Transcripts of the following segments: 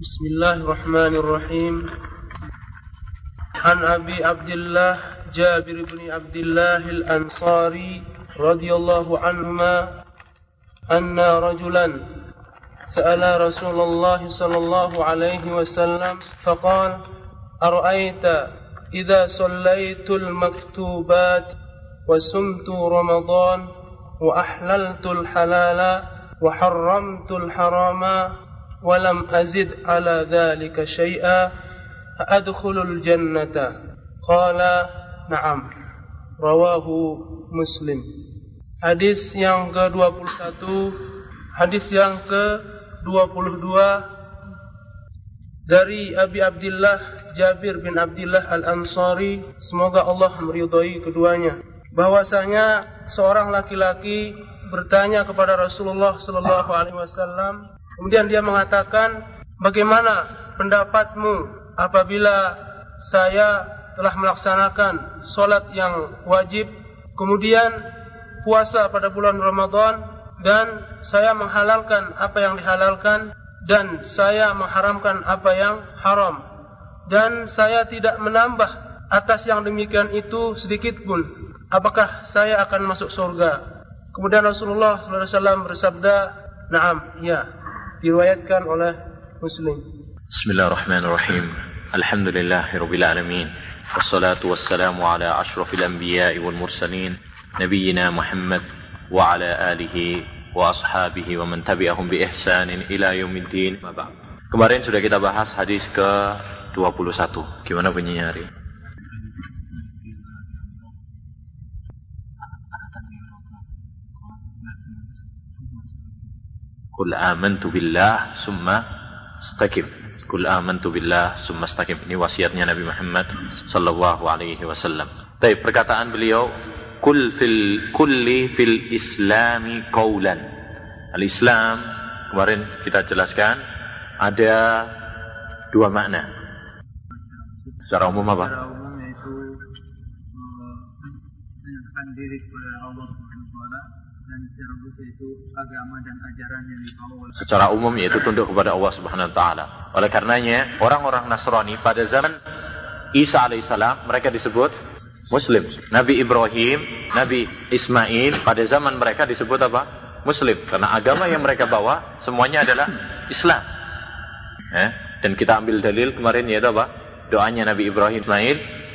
بسم الله الرحمن الرحيم. عن أبي عبد الله جابر بن عبد الله الأنصاري رضي الله عنهما أن رجلا سأل رسول الله صلى الله عليه وسلم فقال أرأيت إذا صليت المكتوبات وسمت رمضان وأحللت الحلال وحرمت الحرام ولم أزد على ذلك شيئا أدخل الجنة قال نعم رواه مسلم Hadis yang ke-21 Hadis yang ke-22 Dari Abi Abdullah Jabir bin Abdullah Al-Ansari Semoga Allah meridhai keduanya bahwasanya seorang laki-laki bertanya kepada Rasulullah sallallahu alaihi wasallam kemudian dia mengatakan bagaimana pendapatmu apabila saya telah melaksanakan solat yang wajib kemudian puasa pada bulan Ramadan dan saya menghalalkan apa yang dihalalkan dan saya mengharamkan apa yang haram dan saya tidak menambah atas yang demikian itu sedikit pun apakah saya akan masuk surga? Kemudian Rasulullah SAW bersabda na'am ya diriwayatkan oleh Muslim. Bismillahirrahmanirrahim. Alhamdulillahirabbil alamin. Wassalatu wassalamu ala asyrafil anbiya'i wal mursalin nabiyina Muhammad wa ala alihi wa ashabihi wa man tabi'ahum bi ihsanin ila yaumiddin. Kemarin sudah kita bahas hadis ke 21. Gimana bunyinya hari? Kul amantu billah summa istaqim. Kul amantu billah summa istaqim. Ini wasiatnya Nabi Muhammad sallallahu alaihi wasallam. Tapi perkataan beliau kul fil kulli fil islami qaulan. Al-Islam kemarin kita jelaskan ada dua makna. Secara umum apa? Secara umum yaitu eh, menyerahkan diri kepada Allah Secara umum yaitu tunduk kepada Allah Subhanahu wa taala. Oleh karenanya, orang-orang Nasrani pada zaman Isa alaihissalam mereka disebut Muslim. Nabi Ibrahim, Nabi Ismail pada zaman mereka disebut apa? Muslim. Karena agama yang mereka bawa semuanya adalah Islam. Eh? Dan kita ambil dalil kemarin yaitu apa? Doanya Nabi Ibrahim Ismail.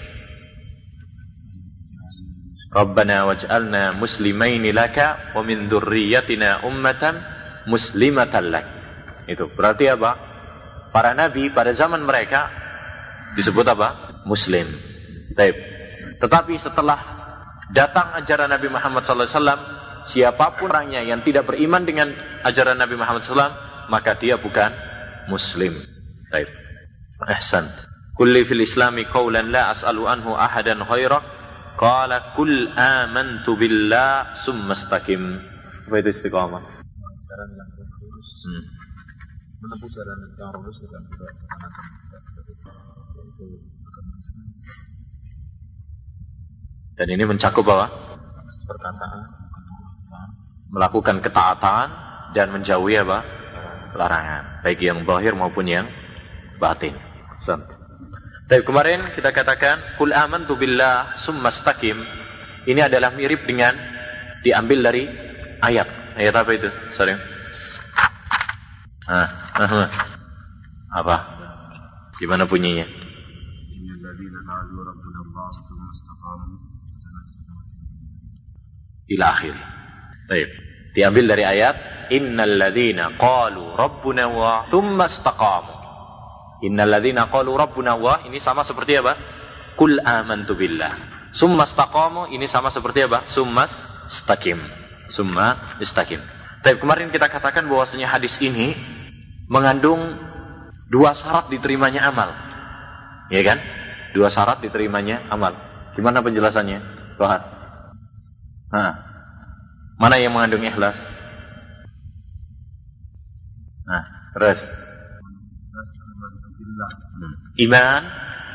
Rabbana waj'alna muslimaini laka wa min dzurriyyatina ummatan muslimatan lak. Itu berarti apa? Para nabi pada zaman mereka disebut apa? Muslim. Taib. Tetapi setelah datang ajaran Nabi Muhammad SAW, siapa pun orangnya yang tidak beriman dengan ajaran Nabi Muhammad SAW, maka dia bukan Muslim. Taib. Ahsan. Kulli fil islami qawlan la as'alu anhu ahadan khairak. Qala kul amantu billah summa istaqim. Apa itu istiqamah? jalan yang lurus Hmm. menempuh jalan yang lurus dengan tidak menggunakan yaitu agama Islam Dan ini mencakup apa? perkataan ketaatan Melakukan ketaatan dan menjauhi apa? Larangan. Baik yang zahir maupun yang batin. Ahsan. Tapi kemarin kita katakan kul amantu billah summa stakim. Ini adalah mirip dengan diambil dari ayat. Ayat apa itu? Sorry. Ah, ah, ah. apa? Gimana bunyinya? Ila akhir. Baik. Diambil dari ayat Innal ladzina qalu rabbuna wa thumma istaqamu Innal ladzina qalu rabbuna wa ini sama seperti apa? Kul amantu billah. Summa istaqamu ini sama seperti apa? Summas istaqim. Summa istaqim. Tapi kemarin kita katakan bahwasanya hadis ini mengandung dua syarat diterimanya amal. Ya kan? Dua syarat diterimanya amal. Gimana penjelasannya? Rohat. Nah, mana yang mengandung ikhlas? Nah, terus. Iman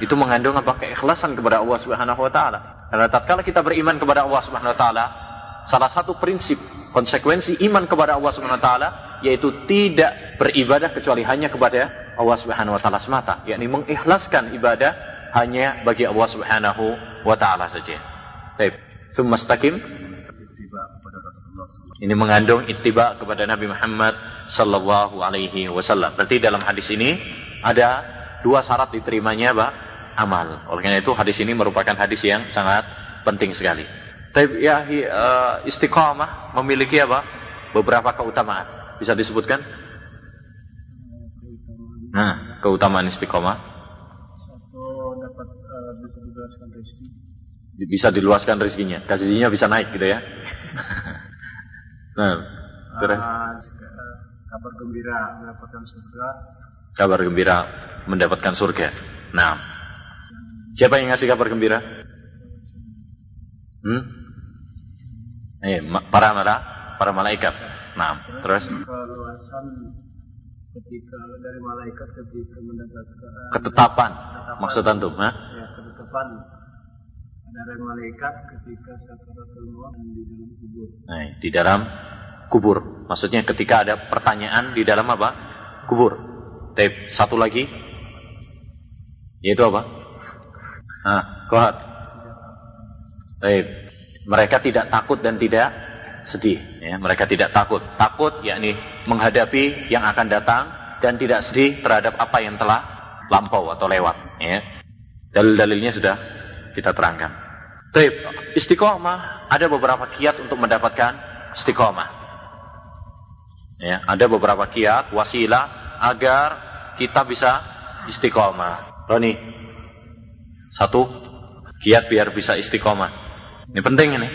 itu mengandung apa keikhlasan kepada Allah Subhanahu wa taala. Karena tatkala kita beriman kepada Allah Subhanahu wa taala, salah satu prinsip konsekuensi iman kepada Allah Subhanahu wa taala yaitu tidak beribadah kecuali hanya kepada Allah Subhanahu wa taala semata, yakni mengikhlaskan ibadah hanya bagi Allah Subhanahu wa taala saja. Baik. Tsumma istaqim. Ini mengandung ittiba kepada Nabi Muhammad sallallahu alaihi wasallam. Berarti dalam hadis ini ada dua syarat diterimanya apa? Amal. Oleh karena itu hadis ini merupakan hadis yang sangat penting sekali. Tapi ya uh, istiqamah memiliki apa? Beberapa keutamaan. Bisa disebutkan? Nah, keutamaan istiqomah. Satu dapat uh, bisa dijelaskan rezeki. Bisa diluaskan rezekinya, gajinya bisa naik gitu ya. nah, terus. Uh, kabar gembira mendapatkan surga. Kabar gembira mendapatkan surga. Nah, siapa yang ngasih kabar gembira? Hmm? Eh, para para para malaikat. Nah, terus. Keluasan ketika dari malaikat ketika mendapatkan ketetapan, maksud antum, ha? Ya, ketetapan dari malaikat ketika sakaratul maut di dalam kubur. Nah, di dalam kubur. Maksudnya ketika ada pertanyaan di dalam apa? Kubur. Tape satu lagi. Yaitu apa? Nah, kohat. Tape. Mereka tidak takut dan tidak sedih. Ya, mereka tidak takut. Takut yakni menghadapi yang akan datang dan tidak sedih terhadap apa yang telah lampau atau lewat. Ya. Dalil-dalilnya sudah kita terangkan. Taib, istiqomah ada beberapa kiat untuk mendapatkan istiqomah. Ya, ada beberapa kiat, wasilah agar kita bisa istiqomah. Roni, satu kiat biar bisa istiqomah. Ini penting ini.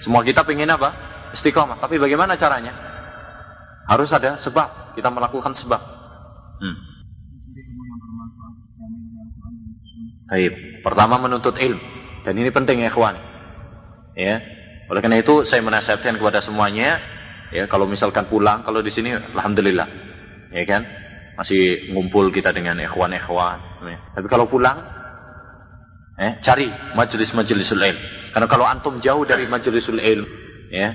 Semua kita pengen apa? Istiqomah. Tapi bagaimana caranya? Harus ada sebab. Kita melakukan sebab. Hmm. Baik. Pertama menuntut ilmu. Dan ini penting ya kawan. Ya. Oleh karena itu saya menasihatkan kepada semuanya ya kalau misalkan pulang kalau di sini alhamdulillah ya kan masih ngumpul kita dengan ikhwan-ikhwan. Tapi kalau pulang eh cari majelis-majelisul ilm. Karena kalau antum jauh dari majelisul ilm ya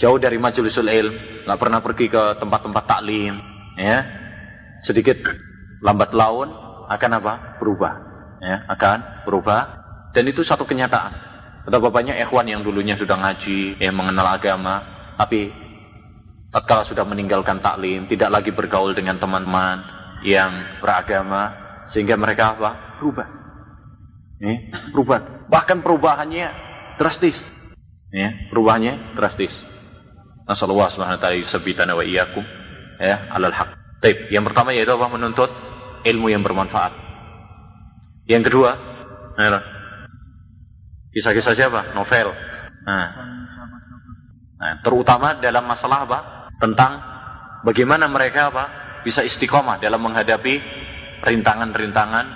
jauh dari majelisul ilm nggak pernah pergi ke tempat-tempat taklim ya sedikit lambat laun akan apa? Berubah ya akan berubah. Dan itu satu kenyataan. Betapa banyak ikhwan yang dulunya sudah ngaji, yang mengenal agama, tapi tatkala sudah meninggalkan taklim, tidak lagi bergaul dengan teman-teman yang beragama, sehingga mereka apa? Berubah. Eh, berubah. Bahkan perubahannya drastis. Ya, perubahannya drastis. Nasallallahu subhanahu wa ta'ala yusabitana wa iyyakum ya alal haq. Taib. Yang pertama yaitu apa? Menuntut ilmu yang bermanfaat. Yang kedua, ya, Kisah-kisah siapa? Novel. Nah. nah, terutama dalam masalah apa? Tentang bagaimana mereka apa? Bisa istiqomah dalam menghadapi rintangan-rintangan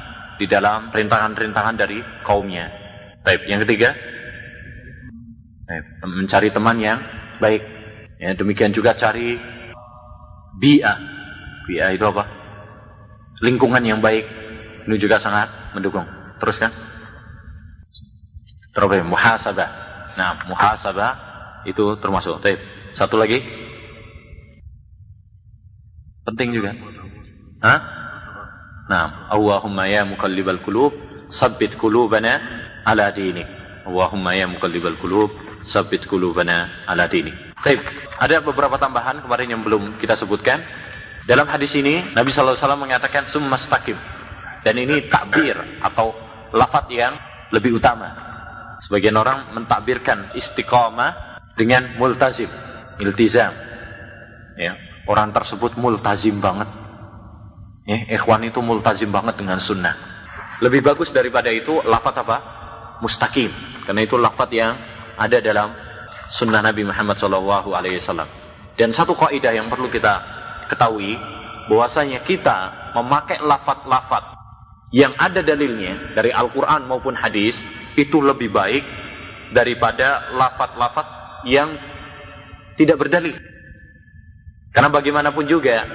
di dalam rintangan-rintangan dari kaumnya. Baik, yang ketiga, baik, mencari teman yang baik. Ya, demikian juga cari bi'a. Bi'a itu apa? Lingkungan yang baik. Ini juga sangat mendukung. Terus kan? Muhasabah. Nah, muhasabah itu termasuk. Taib. Satu lagi. Penting juga. Hah? Nah, Allahumma ya mukallibal qulub, sabbit qulubana ala dinik. Allahumma ya mukallibal qulub, sabbit qulubana ala dinik. Taib. Ada beberapa tambahan kemarin yang belum kita sebutkan. Dalam hadis ini Nabi sallallahu alaihi wasallam mengatakan summastaqim. Dan ini takbir atau lafaz yang lebih utama Sebagian orang mentakbirkan istiqamah dengan multazim, iltizam. Ya, orang tersebut multazim banget. Ya, ikhwan itu multazim banget dengan sunnah. Lebih bagus daripada itu lafat apa? Mustaqim. Karena itu lafat yang ada dalam sunnah Nabi Muhammad SAW. Dan satu kaidah yang perlu kita ketahui bahwasanya kita memakai lafat-lafat yang ada dalilnya dari Al-Quran maupun hadis itu lebih baik daripada lafat-lafat yang tidak berdalil. Karena bagaimanapun juga,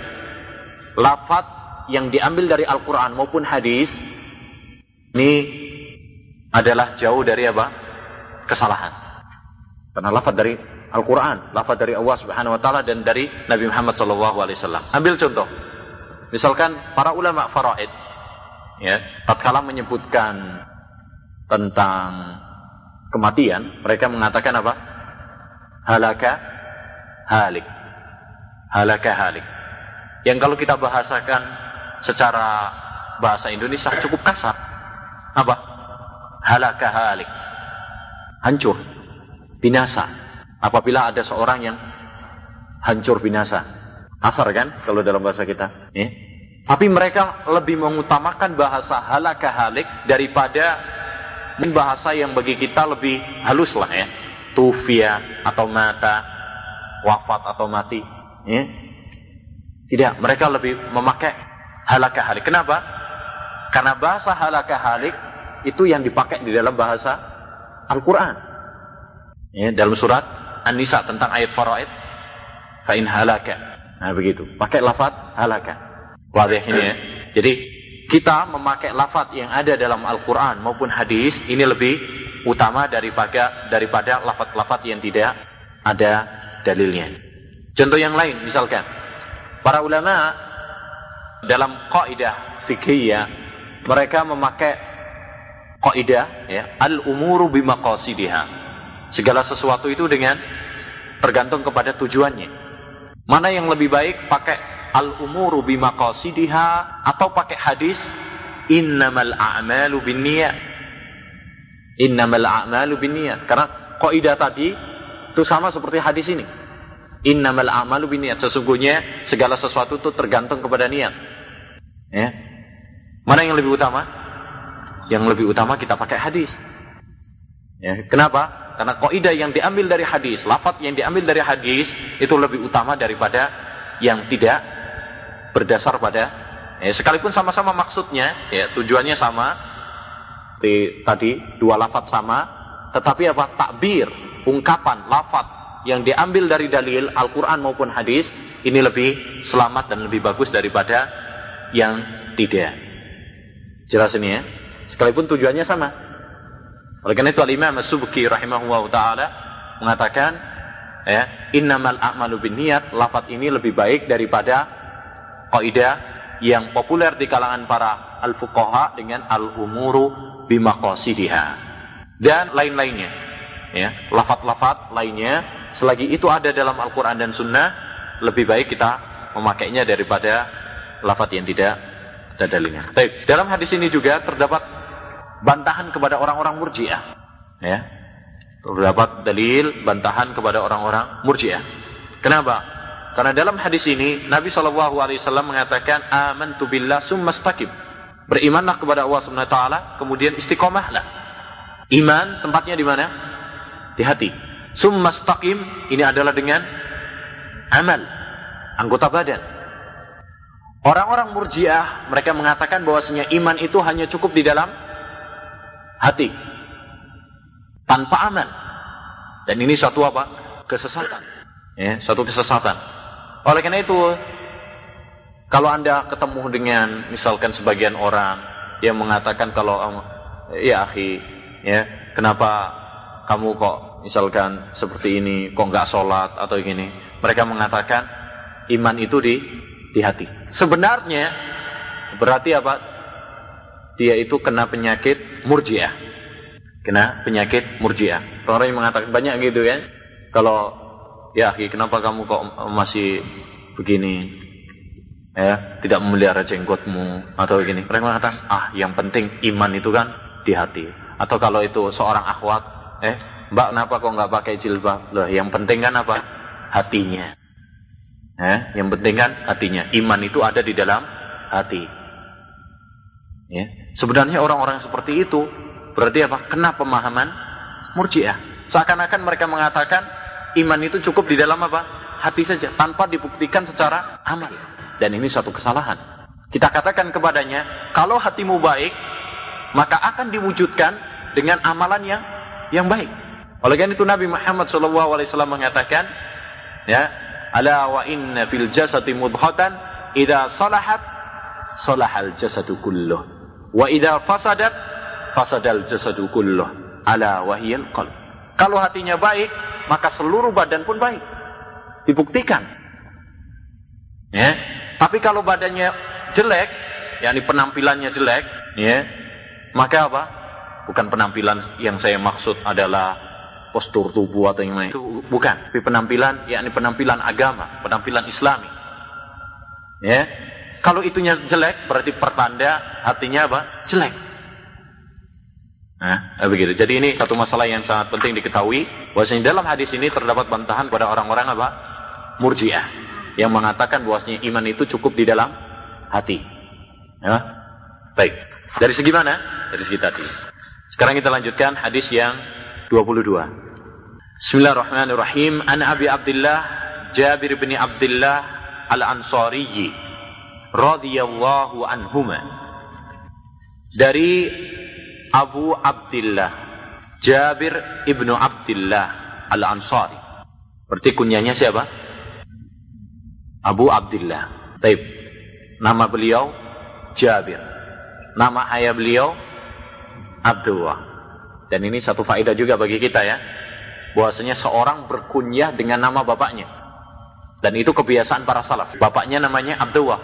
lafat yang diambil dari Al-Quran maupun hadis, ini adalah jauh dari apa? Kesalahan. Karena lafat dari Al-Quran, lafat dari Allah Subhanahu Wa Taala dan dari Nabi Muhammad Wasallam. Ambil contoh, Misalkan para ulama faraid ya, tatkala menyebutkan tentang kematian, mereka mengatakan apa? Halaka halik. Halaka halik. Yang kalau kita bahasakan secara bahasa Indonesia cukup kasar. Apa? Halaka halik. Hancur. Binasa. Apabila ada seorang yang hancur binasa. Asar kan kalau dalam bahasa kita. Ya. Tapi mereka lebih mengutamakan bahasa halaka halik daripada bahasa yang bagi kita lebih halus lah ya. Tufia atau mata, wafat atau mati. Ya. Tidak, mereka lebih memakai halaka halik. Kenapa? Karena bahasa halaka halik itu yang dipakai di dalam bahasa Al-Quran. Ya, dalam surat An-Nisa tentang ayat faraid. Fa'in halaka. Nah begitu. Pakai lafad halaka. Wadih ini ya. Jadi kita memakai lafaz yang ada dalam Al-Quran maupun hadis ini lebih utama daripada daripada lafaz-lafaz yang tidak ada dalilnya. Contoh yang lain misalkan para ulama dalam kaidah fikih mereka memakai kaidah ya al-umuru bimaqasidiha. Segala sesuatu itu dengan tergantung kepada tujuannya. Mana yang lebih baik pakai al-umuru bimaqasidiha atau pakai hadis innamal a'malu binniyat. Innamal a'malu binniyat. Karena kaidah tadi itu sama seperti hadis ini. Innamal a'malu binniyat. Sesungguhnya segala sesuatu itu tergantung kepada niat. Ya. Mana yang lebih utama? Yang lebih utama kita pakai hadis. Ya, kenapa? Karena kaidah yang diambil dari hadis, lafaz yang diambil dari hadis itu lebih utama daripada yang tidak berdasar pada ya, sekalipun sama-sama maksudnya ya tujuannya sama di, tadi dua lafat sama tetapi apa takbir ungkapan lafat yang diambil dari dalil Al-Quran maupun hadis ini lebih selamat dan lebih bagus daripada yang tidak. Jelas ini ya? Sekalipun tujuannya sama. Oleh karena itu Al-Imam As-Subki rahimahullah ta'ala mengatakan ya innamal a'malu bin niat lafat ini lebih baik daripada kaidah yang populer di kalangan para al-fuqaha dengan al-umuru bimaqasidiha. Dan lain-lainnya ya lafat-lafat lainnya selagi itu ada dalam Al-Qur'an dan sunnah lebih baik kita memakainya daripada lafat yang tidak ada dalilnya. Baik, dalam hadis ini juga terdapat bantahan kepada orang-orang murjiah ya. Terdapat dalil bantahan kepada orang-orang murjiah. Kenapa? Karena dalam hadis ini Nabi Shallallahu Alaihi Wasallam mengatakan aman tu billah summastakim. Berimanlah kepada Allah Subhanahu Wa Taala, kemudian istiqomahlah. Iman tempatnya di mana? Di hati. Summastakim ini adalah dengan amal, anggota badan. Orang-orang murjiah mereka mengatakan bahwasanya iman itu hanya cukup di dalam hati. Tanpa amal. Dan ini satu apa? Kesesatan. Ya, satu kesesatan. Oleh karena itu, kalau Anda ketemu dengan misalkan sebagian orang yang mengatakan kalau ya akhi, ya, kenapa kamu kok misalkan seperti ini, kok nggak sholat atau gini? Mereka mengatakan iman itu di di hati. Sebenarnya berarti apa? Dia itu kena penyakit murjiah. Kena penyakit murjiah. Orang yang mengatakan banyak gitu kan. Kalau ya kenapa kamu kok masih begini ya tidak memelihara jenggotmu atau begini mereka mengatakan ah yang penting iman itu kan di hati atau kalau itu seorang akhwat eh mbak kenapa kok nggak pakai jilbab? Loh yang penting kan apa? Hatinya. Eh yang penting kan hatinya. Iman itu ada di dalam hati. Ya. Sebenarnya orang-orang seperti itu berarti apa? Kena pemahaman murjiah. Seakan-akan mereka mengatakan iman itu cukup di dalam apa? Hati saja, tanpa dibuktikan secara amal. Dan ini satu kesalahan. Kita katakan kepadanya, kalau hatimu baik, maka akan diwujudkan dengan amalan yang yang baik. Oleh karena itu Nabi Muhammad SAW mengatakan, ya, ala wa inna fil jasati mudghatan idza salahat salahal jasadu kulluh wa idza fasadat fasadal jasadu kulluh ala wahiyal qalb. Kalau hatinya baik, maka seluruh badan pun baik. Dibuktikan. Ya. Tapi kalau badannya jelek, yakni penampilannya jelek, ya, maka apa? Bukan penampilan yang saya maksud adalah postur tubuh atau yang lain. Itu bukan, tapi penampilan yakni penampilan agama, penampilan Islami. Ya. Kalau itunya jelek berarti pertanda hatinya apa? Jelek. Nah, begitu. Jadi ini satu masalah yang sangat penting diketahui bahwasanya dalam hadis ini terdapat bantahan pada orang-orang apa? Murji'ah yang mengatakan bahwasanya iman itu cukup di dalam hati. Ya. Baik. Dari segi mana? Dari segi tadi. Sekarang kita lanjutkan hadis yang 22. Bismillahirrahmanirrahim. An Abi Abdullah Jabir bin Abdullah Al-Ansari radhiyallahu anhuma. Dari Abu Abdullah Jabir ibnu Abdullah Al-Ansari. Berarti kunyanya siapa? Abu Abdullah. Taib. Nama beliau Jabir. Nama ayah beliau Abdullah. Dan ini satu faedah juga bagi kita ya. Bahwasanya seorang berkunyah dengan nama bapaknya. Dan itu kebiasaan para salaf. Bapaknya namanya Abdullah.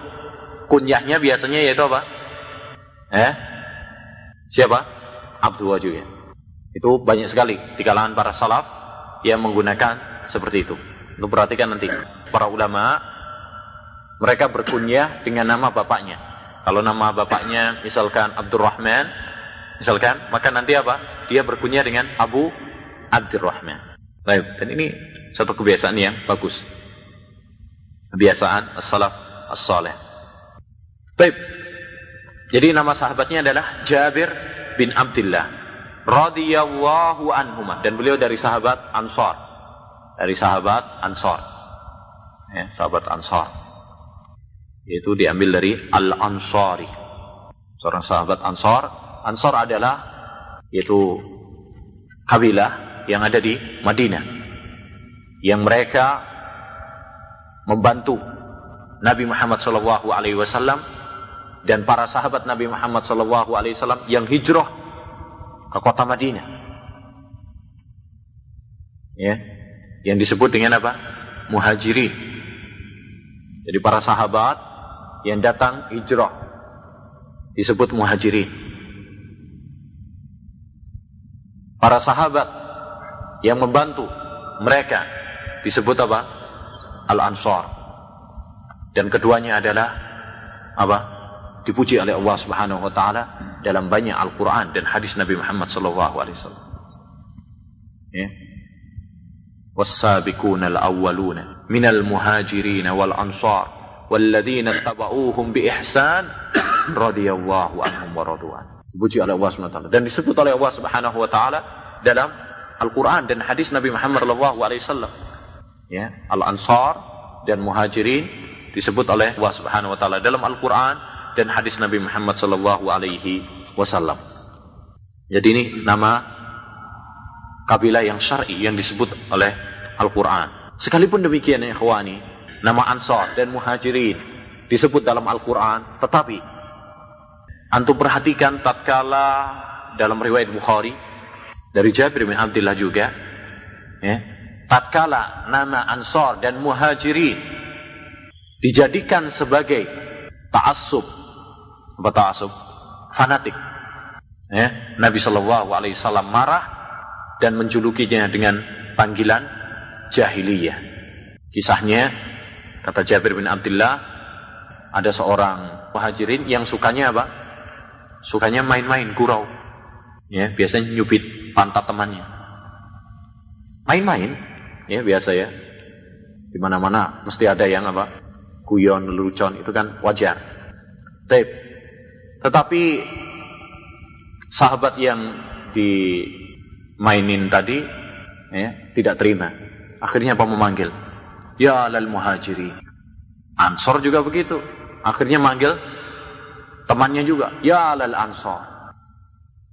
Kunyahnya biasanya yaitu apa? Eh? Siapa? Abdullah juga. Itu banyak sekali di kalangan para salaf yang menggunakan seperti itu. Lu perhatikan nanti. Para ulama, mereka berkunyah dengan nama bapaknya. Kalau nama bapaknya misalkan Abdurrahman, misalkan, maka nanti apa? Dia berkunyah dengan Abu Abdurrahman. Baik, dan ini satu kebiasaan yang bagus. Kebiasaan as-salaf as-salih. Baik. Jadi nama sahabatnya adalah Jabir bin Abdullah radhiyallahu anhuma dan beliau dari sahabat Ansar. Dari sahabat Ansar. Ya, sahabat Ansar. Yaitu diambil dari Al-Ansari. Seorang sahabat Ansar. Ansar adalah yaitu kabilah yang ada di Madinah. Yang mereka membantu Nabi Muhammad wasallam dan para sahabat Nabi Muhammad wasallam yang hijrah ke kota Madinah. Ya. Yang disebut dengan apa? Muhajirin. Jadi para sahabat yang datang hijrah disebut muhajirin. Para sahabat yang membantu mereka disebut apa? Al-Ansar. Dan keduanya adalah apa? Dipuji oleh Allah Subhanahu wa taala dalam banyak Al-Qur'an dan hadis Nabi Muhammad sallallahu alaihi wasallam. Ya. والسابقون الأولون من المهاجرين والأنصار والذين اتبعوهم بإحسان رضي الله عنهم ورضوا عنه. Dipuji oleh Allah Subhanahu wa taala dan disebut oleh Allah Subhanahu wa taala dalam Al-Quran dan hadis Nabi Muhammad sallallahu alaihi wasallam. Ya, Al-Ansar dan Muhajirin disebut oleh Allah Subhanahu wa taala dalam Al-Quran dan hadis Nabi Muhammad sallallahu alaihi wasallam. Jadi ini nama kabilah yang syar'i yang disebut oleh Al-Quran. Sekalipun demikian ya ikhwani, nama Ansar dan Muhajirin disebut dalam Al-Quran, tetapi antum perhatikan tatkala dalam riwayat Bukhari dari Jabir bin Abdullah juga, ya, tatkala nama Ansar dan Muhajirin dijadikan sebagai ta'assub, apa ta'assub? Fanatik. Ya, Nabi Shallallahu Alaihi Wasallam marah dan menjulukinya dengan panggilan jahiliyah. Kisahnya, kata Jabir bin Abdullah, ada seorang muhajirin yang sukanya apa? Sukanya main-main, gurau. Ya, biasanya nyubit pantat temannya. Main-main, ya biasa ya. Di mana-mana mesti ada yang apa? Guyon, lelucon, itu kan wajar. Tep. Tetapi sahabat yang di mainin tadi ya, tidak terima. Akhirnya apa memanggil? Ya lal muhajiri. Ansor juga begitu. Akhirnya manggil temannya juga. Ya lal ansor.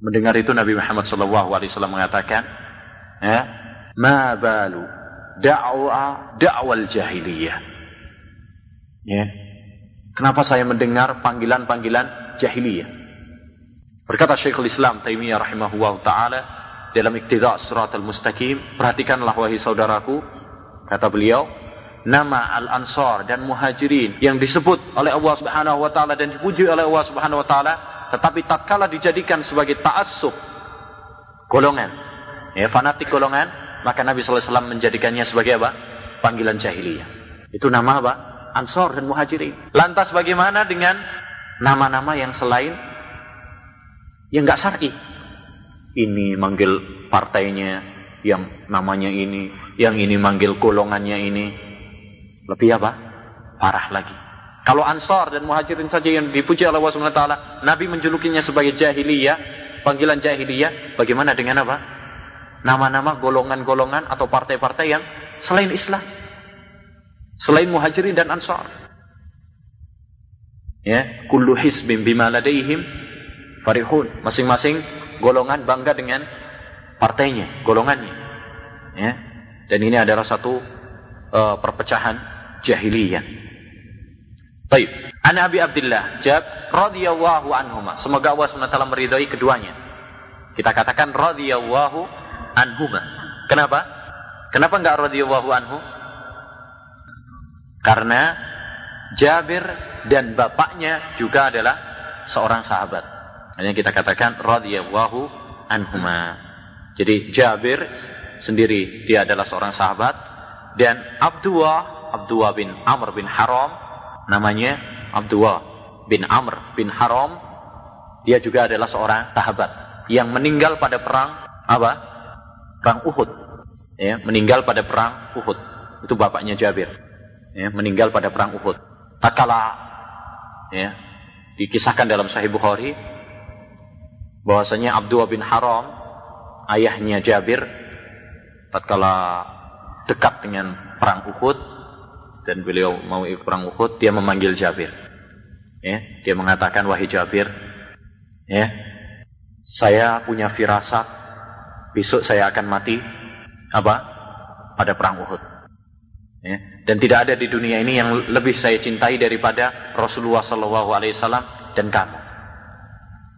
Mendengar itu Nabi Muhammad SAW mengatakan, ya, ma balu da'wa da'wal jahiliyah. Ya. Kenapa saya mendengar panggilan-panggilan jahiliyah? Berkata Syekhul Islam Taimiyah rahimahullah taala dalam iktidha surat al-mustaqim, perhatikanlah wahai saudaraku, kata beliau, nama Al-Ansar dan Muhajirin yang disebut oleh Allah Subhanahu wa taala dan dipuji oleh Allah Subhanahu wa taala, tetapi tatkala dijadikan sebagai ta'assub golongan, ya fanatik golongan, maka Nabi sallallahu alaihi wasallam menjadikannya sebagai apa? panggilan jahiliyah. Itu nama apa? Ansor dan Muhajirin. Lantas bagaimana dengan nama-nama yang selain yang nggak syar'i? Ini manggil partainya yang namanya ini, yang ini manggil golongannya ini. Lebih apa? Parah lagi. Kalau Ansor dan Muhajirin saja yang dipuji oleh Allah SWT, Nabi menjulukinya sebagai jahiliyah, panggilan jahiliyah, bagaimana dengan apa? Nama-nama golongan-golongan atau partai-partai yang selain Islam. Selain Muhajirin dan Ansor. Ya, kullu hisbim bima ladaihim farihun. Masing-masing golongan bangga dengan partainya, golongannya. Ya. Dan ini adalah satu uh, perpecahan jahiliyah. Baik. An Abi Abdullah Jab radhiyallahu anhuma. Semoga Allah SWT meridhai keduanya. Kita katakan radhiyallahu anhuma. Kenapa? Kenapa enggak radhiyallahu anhu? Karena Jabir dan bapaknya juga adalah seorang sahabat. Hanya kita katakan radhiyallahu anhuma. Jadi Jabir sendiri dia adalah seorang sahabat dan Abdullah Abdullah bin Amr bin Haram namanya Abdullah bin Amr bin Haram dia juga adalah seorang sahabat yang meninggal pada perang apa? Perang Uhud. Ya, meninggal pada perang Uhud. Itu bapaknya Jabir. Ya, meninggal pada perang Uhud. Tatkala ya, dikisahkan dalam Sahih Bukhari bahwasanya Abdullah bin Haram ayahnya Jabir tatkala dekat dengan perang Uhud dan beliau mau ikut perang Uhud dia memanggil Jabir. Ya dia mengatakan wahai Jabir ya saya punya firasat. Besok saya akan mati. Apa? Pada perang Uhud. Ya dan tidak ada di dunia ini yang lebih saya cintai daripada Rasulullah Shallallahu Alaihi Wasallam dan kamu.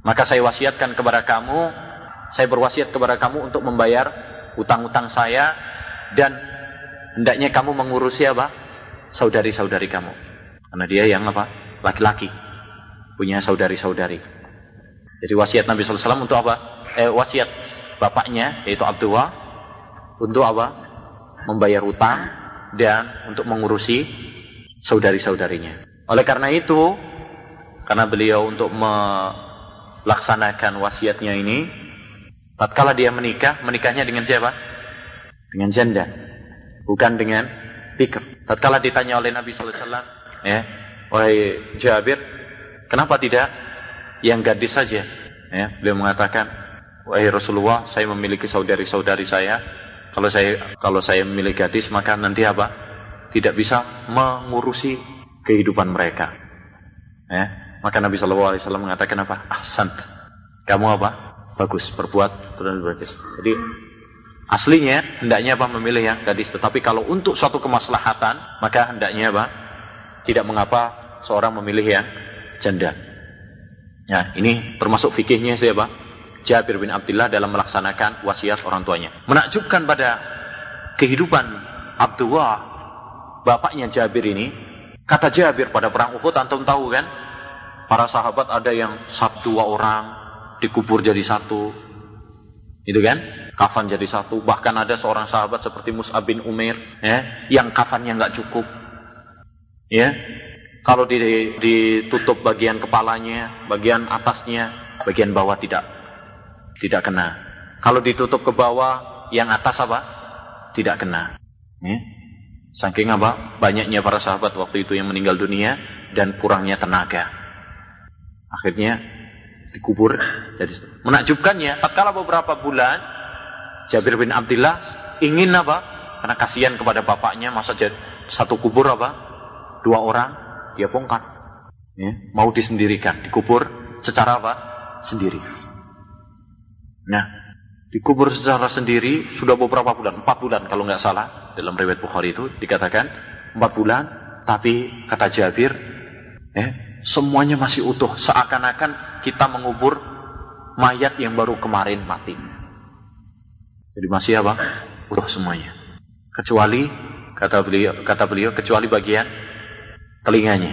Maka saya wasiatkan kepada kamu saya berwasiat kepada kamu untuk membayar utang-utang saya dan hendaknya kamu mengurusi apa? Saudari-saudari kamu. Karena dia yang apa? Laki-laki. Punya saudari-saudari. Jadi wasiat Nabi SAW untuk apa? Eh, wasiat bapaknya, yaitu Abdullah, untuk apa? Membayar utang dan untuk mengurusi saudari-saudarinya. Oleh karena itu, karena beliau untuk melaksanakan wasiatnya ini, Tatkala dia menikah, menikahnya dengan siapa? Dengan janda. Bukan dengan pikir. Tatkala ditanya oleh Nabi sallallahu alaihi wasallam, ya, wahai Jabir, kenapa tidak yang gadis saja? Ya, beliau mengatakan, wahai Rasulullah, saya memiliki saudari-saudari saya. Kalau saya kalau saya memiliki gadis, maka nanti apa? Tidak bisa mengurusi kehidupan mereka. Ya, maka Nabi Shallallahu Alaihi Wasallam mengatakan apa? Ahsant. Kamu apa? bagus berbuat dan bagus. Jadi aslinya hendaknya apa memilih yang gadis, tetapi kalau untuk suatu kemaslahatan maka hendaknya apa tidak mengapa seorang memilih yang janda. Ya, ini termasuk fikihnya siapa? Jabir bin Abdullah dalam melaksanakan wasiat orang tuanya. Menakjubkan pada kehidupan Abdullah, bapaknya Jabir ini, kata Jabir pada perang Uhud, antum tahu kan? Para sahabat ada yang satu dua orang, dikubur jadi satu. Itu kan? Kafan jadi satu. Bahkan ada seorang sahabat seperti Mus'ab bin Umair ya, yang kafannya nggak cukup. Ya. Kalau ditutup bagian kepalanya, bagian atasnya, bagian bawah tidak tidak kena. Kalau ditutup ke bawah, yang atas apa? Tidak kena. Ya. Saking apa? Banyaknya para sahabat waktu itu yang meninggal dunia dan kurangnya tenaga. Akhirnya dikubur jadi menakjubkannya tatkala beberapa bulan Jabir bin Abdullah ingin apa? Karena kasihan kepada bapaknya masa satu kubur apa? Dua orang dia bongkar. Ya, mau disendirikan. Dikubur secara apa? Sendiri. Nah dikubur secara sendiri sudah beberapa bulan empat bulan kalau nggak salah dalam riwayat Bukhari itu dikatakan empat bulan tapi kata Jabir ya, semuanya masih utuh. Seakan-akan kita mengubur mayat yang baru kemarin mati. Jadi masih apa? Utuh semuanya. Kecuali Kata beliau, kata beliau kecuali bagian telinganya.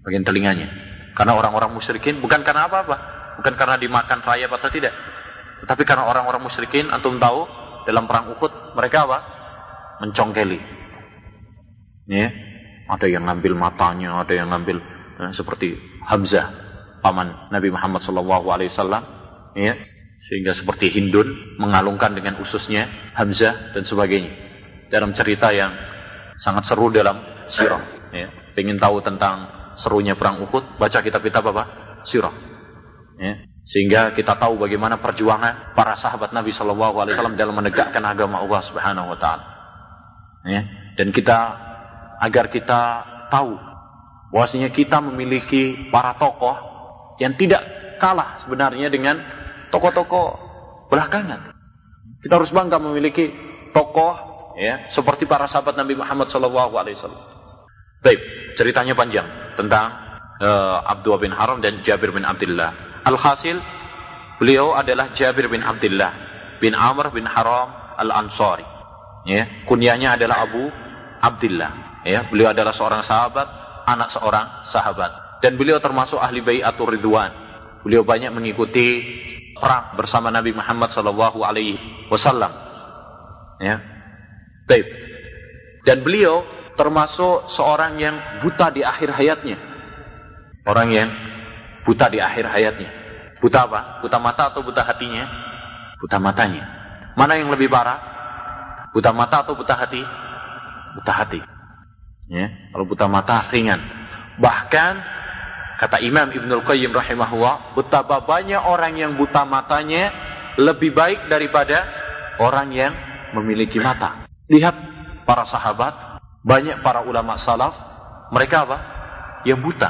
Bagian telinganya. Karena orang-orang musyrikin bukan karena apa-apa, bukan karena dimakan rayap atau tidak. Tetapi karena orang-orang musyrikin antum tahu dalam perang Uhud mereka apa? Mencongkeli. Ya. Ada yang ngambil matanya, ada yang ngambil eh, seperti Hamzah paman Nabi Muhammad wasallam, ya. Sehingga seperti Hindun mengalungkan dengan ususnya Hamzah dan sebagainya. Dalam cerita yang sangat seru dalam sirah, ya. Pengen tahu tentang serunya perang Uhud, baca kitab-kitab apa? Sirah. Ya. Sehingga kita tahu bagaimana perjuangan para sahabat Nabi Shallallahu Alaihi Wasallam dalam menegakkan agama Allah Subhanahu Wa Taala. Ya. Dan kita agar kita tahu bahwasanya kita memiliki para tokoh yang tidak kalah sebenarnya dengan tokoh-tokoh belakangan. Kita harus bangga memiliki tokoh ya seperti para sahabat Nabi Muhammad Shallallahu Alaihi Wasallam. Baik, ceritanya panjang tentang uh, Abdullah bin Haram dan Jabir bin Abdullah. Alhasil beliau adalah Jabir bin Abdullah bin Amr bin Haram Al-Ansari. Ya, kunyanya adalah Abu Abdullah. Ya, beliau adalah seorang sahabat, anak seorang sahabat. Dan beliau termasuk ahli bai'atur ridwan. Beliau banyak mengikuti perang bersama Nabi Muhammad sallallahu alaihi wasallam. Ya. Baik. Dan beliau termasuk seorang yang buta di akhir hayatnya. Orang yang buta di akhir hayatnya. Buta apa? Buta mata atau buta hatinya? Buta matanya. Mana yang lebih parah? Buta mata atau buta hati? Buta hati. Ya, kalau buta mata ringan. Bahkan kata Imam Ibnul Qayyim rahimahullah, betapa banyak orang yang buta matanya lebih baik daripada orang yang memiliki mata. Lihat para sahabat, banyak para ulama salaf, mereka apa? Yang buta.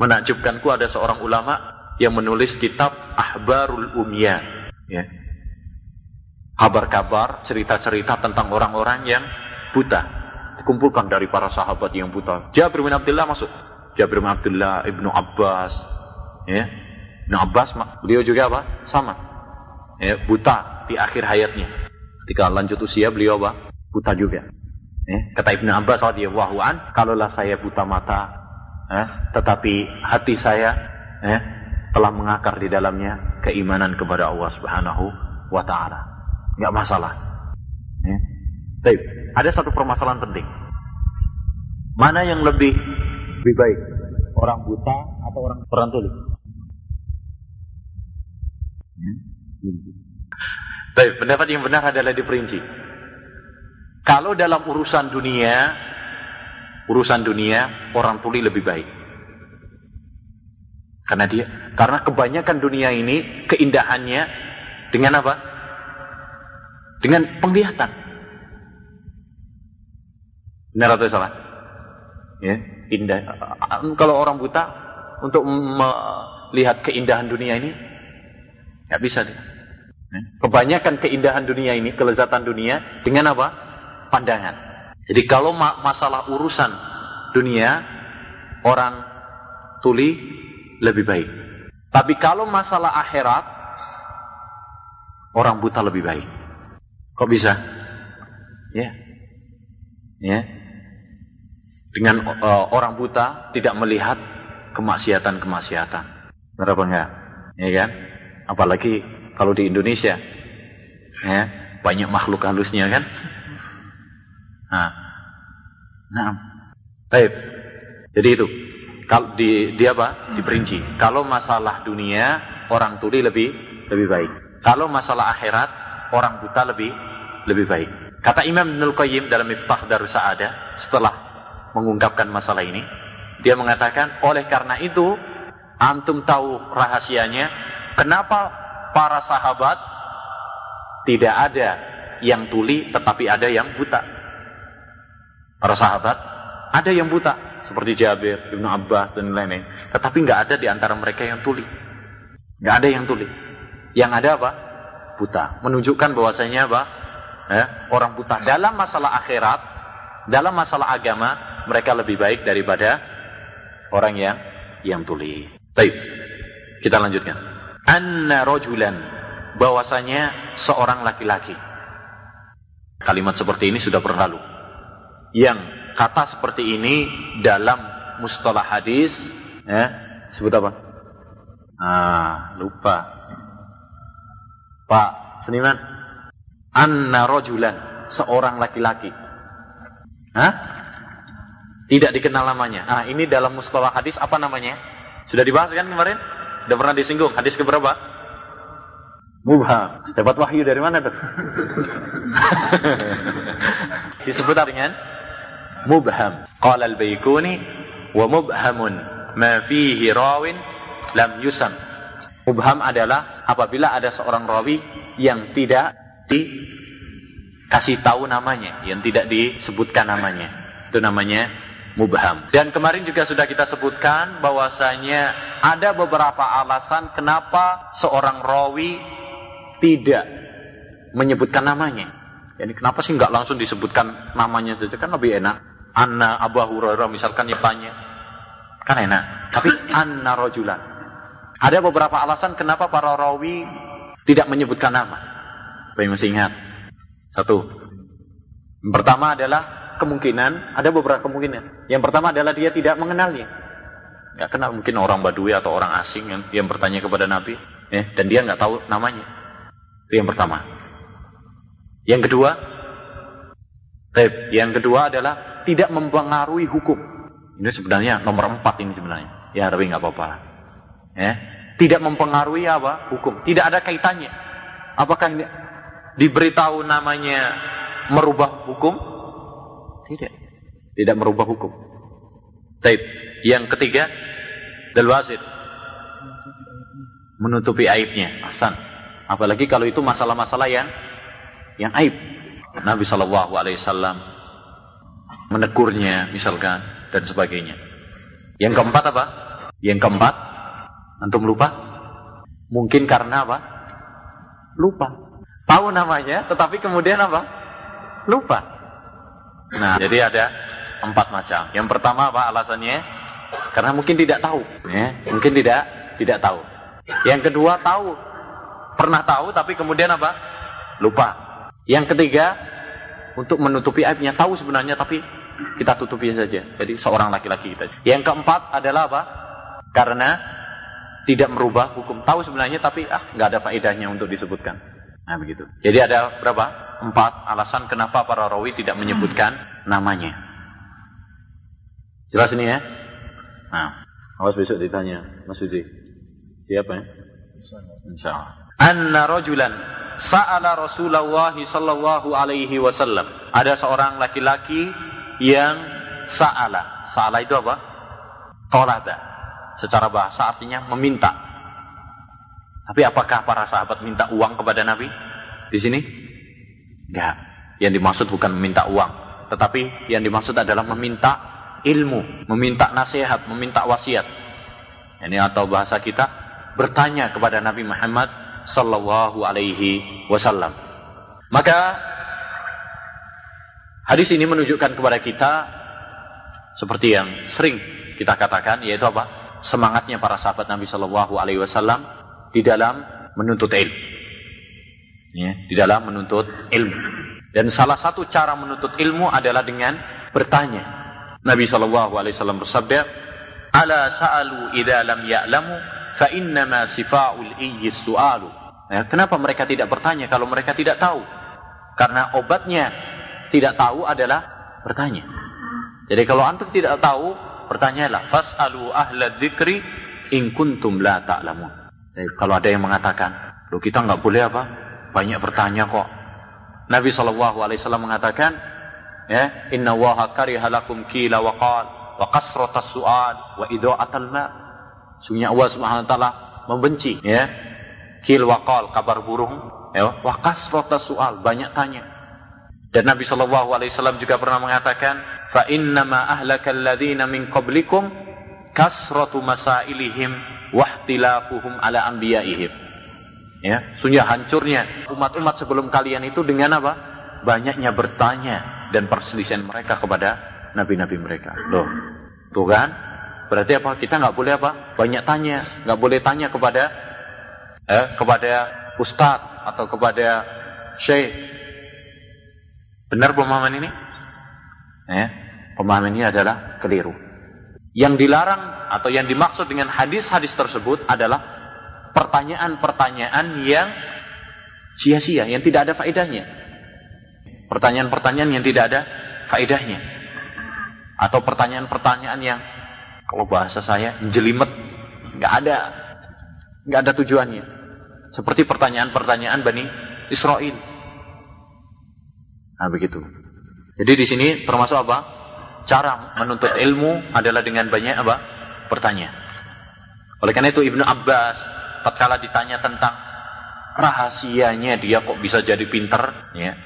Menakjubkanku ada seorang ulama yang menulis kitab Ahbarul Umya. Ya. Kabar-kabar, cerita-cerita tentang orang-orang yang buta. Dikumpulkan dari para sahabat yang buta. Jabir bin Abdullah masuk. Jabir bin Abdullah, Ibnu Abbas. Ya. Ibnu Abbas, beliau juga apa? Sama. Ya, buta di akhir hayatnya. Ketika lanjut usia, beliau apa? Buta juga. Ya. Kata Ibnu Abbas radhiyallahu an, kalaulah saya buta mata, eh, tetapi hati saya eh, telah mengakar di dalamnya keimanan kepada Allah Subhanahu wa taala. Enggak masalah. Eh. Baik, ada satu permasalahan penting. Mana yang lebih lebih baik? Orang buta atau orang orang tuli? Baik, pendapat yang benar adalah diperinci. Kalau dalam urusan dunia urusan dunia orang tuli lebih baik. Karena dia karena kebanyakan dunia ini keindahannya dengan apa? Dengan penglihatan. Benar atau salah? Ya, indah. Kalau orang buta untuk melihat keindahan dunia ini nggak bisa dia. Ya. Kebanyakan keindahan dunia ini, kelezatan dunia dengan apa? Pandangan. Jadi kalau masalah urusan dunia, orang tuli lebih baik. Tapi kalau masalah akhirat, orang buta lebih baik. Kok bisa? Ya. Ya. Dengan uh, orang buta tidak melihat kemaksiatan-kemaksiatan. Benar apa enggak? Ya kan? Apalagi kalau di Indonesia. Ya, banyak makhluk halusnya kan? Nah, nah, baik. Jadi itu. Kalau di, di apa? Diperinci. Kalau masalah dunia orang tuli lebih lebih baik. Kalau masalah akhirat orang buta lebih lebih baik. Kata Imam Ibnul Qayyim dalam Miftah Darus Sa'adah setelah mengungkapkan masalah ini, dia mengatakan oleh karena itu antum tahu rahasianya kenapa para sahabat tidak ada yang tuli tetapi ada yang buta. Para sahabat ada yang buta seperti Jabir, Ibnu Abbas dan lain-lain. Tetapi nggak ada di antara mereka yang tuli. Nggak ada yang tuli. Yang ada apa? Buta. Menunjukkan bahwasanya apa? Eh, orang buta dalam masalah akhirat, dalam masalah agama mereka lebih baik daripada orang yang yang tuli. Baik. Kita lanjutkan. Anna rojulan bahwasanya seorang laki-laki. Kalimat seperti ini sudah berlalu yang kata seperti ini dalam mustalah hadis ya sebut apa ah lupa Pak Seniman anna rojulan seorang laki-laki Hah? Tidak dikenal namanya. Ah, ini dalam mustalah hadis apa namanya? Sudah dibahas kan kemarin? Sudah pernah disinggung. Hadis keberapa? Mubham. Dapat wahyu dari mana tuh? Disebut dengan mubham. Qala al-Baikuni wa mubhamun ma fihi rawin lam yusam. Mubham adalah apabila ada seorang rawi yang tidak dikasih tahu namanya, yang tidak disebutkan namanya. Itu namanya mubham. Dan kemarin juga sudah kita sebutkan bahwasanya ada beberapa alasan kenapa seorang rawi tidak menyebutkan namanya. Jadi kenapa sih nggak langsung disebutkan namanya saja kan lebih enak. Anna Abu Hurairah misalkan ya tanya. Kan enak. Tapi anna rojulan. Ada beberapa alasan kenapa para rawi tidak menyebutkan nama. Yang masih ingat? Satu. Yang pertama adalah kemungkinan, ada beberapa kemungkinan. Yang pertama adalah dia tidak mengenalnya. Nggak kenal mungkin orang Badui atau orang asing yang, yang bertanya kepada Nabi, ya, dan dia nggak tahu namanya. Itu yang pertama. Yang kedua, yang kedua adalah tidak mempengaruhi hukum. Ini sebenarnya nomor empat ini sebenarnya. Ya, tapi nggak apa-apa. Ya, tidak mempengaruhi apa? Hukum. Tidak ada kaitannya. Apakah diberitahu namanya merubah hukum? Tidak. Tidak merubah hukum. Taib. Yang ketiga, dalwasid. Menutupi aibnya. Hasan. Apalagi kalau itu masalah-masalah yang yang aib. Nabi Shallallahu Alaihi Wasallam menegurnya misalkan dan sebagainya. Yang keempat apa? Yang keempat, antum lupa? Mungkin karena apa? Lupa. Tahu namanya, tetapi kemudian apa? Lupa. Nah, jadi ada empat macam. Yang pertama apa alasannya? Karena mungkin tidak tahu. Ya, mungkin tidak tidak tahu. Yang kedua tahu, pernah tahu tapi kemudian apa? Lupa. Yang ketiga, untuk menutupi aibnya tahu sebenarnya tapi kita tutupi saja. Jadi seorang laki-laki kita. Yang keempat adalah apa? Karena tidak merubah hukum. Tahu sebenarnya tapi ah nggak ada faedahnya untuk disebutkan. Nah begitu. Jadi ada berapa? Empat alasan kenapa para rawi tidak menyebutkan namanya. Jelas ini ya? Nah, awas besok ditanya Mas Suji. Siapa ya? Insya Allah. Anna rajulan sa'ala Rasulullah sallallahu alaihi wasallam. Ada seorang laki-laki yang sa'ala. Sa'ala itu apa? Tolada. Secara bahasa artinya meminta. Tapi apakah para sahabat minta uang kepada Nabi? Di sini? Enggak. Yang dimaksud bukan meminta uang. Tetapi yang dimaksud adalah meminta ilmu. Meminta nasihat, meminta wasiat. Ini atau bahasa kita bertanya kepada Nabi Muhammad sallallahu alaihi wasallam. Maka hadis ini menunjukkan kepada kita seperti yang sering kita katakan yaitu apa? Semangatnya para sahabat Nabi sallallahu alaihi wasallam di dalam menuntut ilmu. Ya, di dalam menuntut ilmu. Dan salah satu cara menuntut ilmu adalah dengan bertanya. Nabi sallallahu alaihi wasallam bersabda, "Ala sa'alu idza lam ya'lamu fa innama sifaul iyyi su'alu." Ya, kenapa mereka tidak bertanya kalau mereka tidak tahu? Karena obatnya tidak tahu adalah bertanya. Jadi kalau antum tidak tahu, bertanyalah. Fas'alu ahla dzikri in kuntum la ta'lamun. Kalau ada yang mengatakan, "Loh kita nggak boleh apa? Banyak bertanya kok." Nabi sallallahu alaihi wasallam mengatakan, ya, "Inna Allaha kariha lakum qila wa kasratas su'al wa idha'atal ma." Sungguhnya Allah Subhanahu wa taala membenci ya kil waqal kabar burung ya wa kasratas su'al banyak tanya dan Nabi sallallahu alaihi wasallam juga pernah mengatakan fa innama ahlakal ladzina min qablikum kasratu masailihim wahtilafuhum ala anbiya'ihim ya sungguh hancurnya. Umat-umat sebelum kalian itu dengan apa? Banyaknya bertanya dan perselisihan mereka kepada nabi-nabi mereka. Loh tuh kan? Berarti apa? Kita nggak boleh apa? Banyak tanya. Nggak boleh tanya kepada eh, kepada ustadz atau kepada syekh. Benar pemahaman ini? Ya, pemahaman ini adalah keliru. Yang dilarang atau yang dimaksud dengan hadis-hadis tersebut adalah pertanyaan-pertanyaan yang sia-sia, yang tidak ada faedahnya. Pertanyaan-pertanyaan yang tidak ada faedahnya. Atau pertanyaan-pertanyaan yang kalau bahasa saya jelimet, nggak ada, nggak ada tujuannya. Seperti pertanyaan-pertanyaan Bani Israel. Nah begitu. Jadi di sini termasuk apa? Cara menuntut ilmu adalah dengan banyak apa? Bertanya. Oleh karena itu Ibnu Abbas tatkala ditanya tentang rahasianya dia kok bisa jadi pinter, ya.